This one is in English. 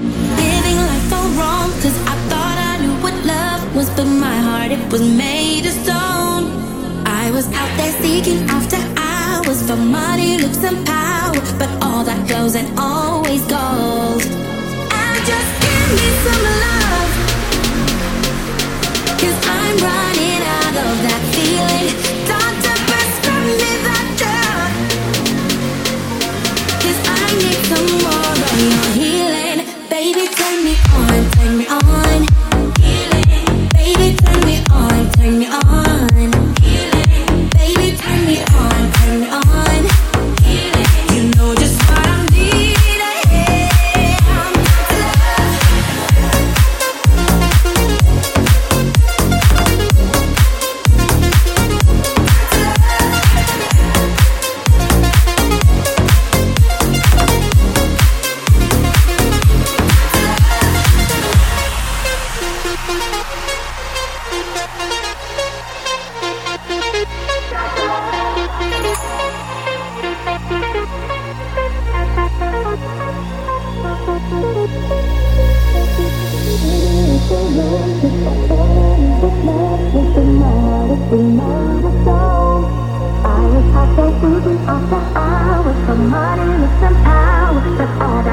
Living I thought I knew what love was, but my heart, it was made of stone. I was out there seeking after hours for money, looks, and power, but all that goes and always goes. And just some I'm running out of that All the hours, the money, looks power, but all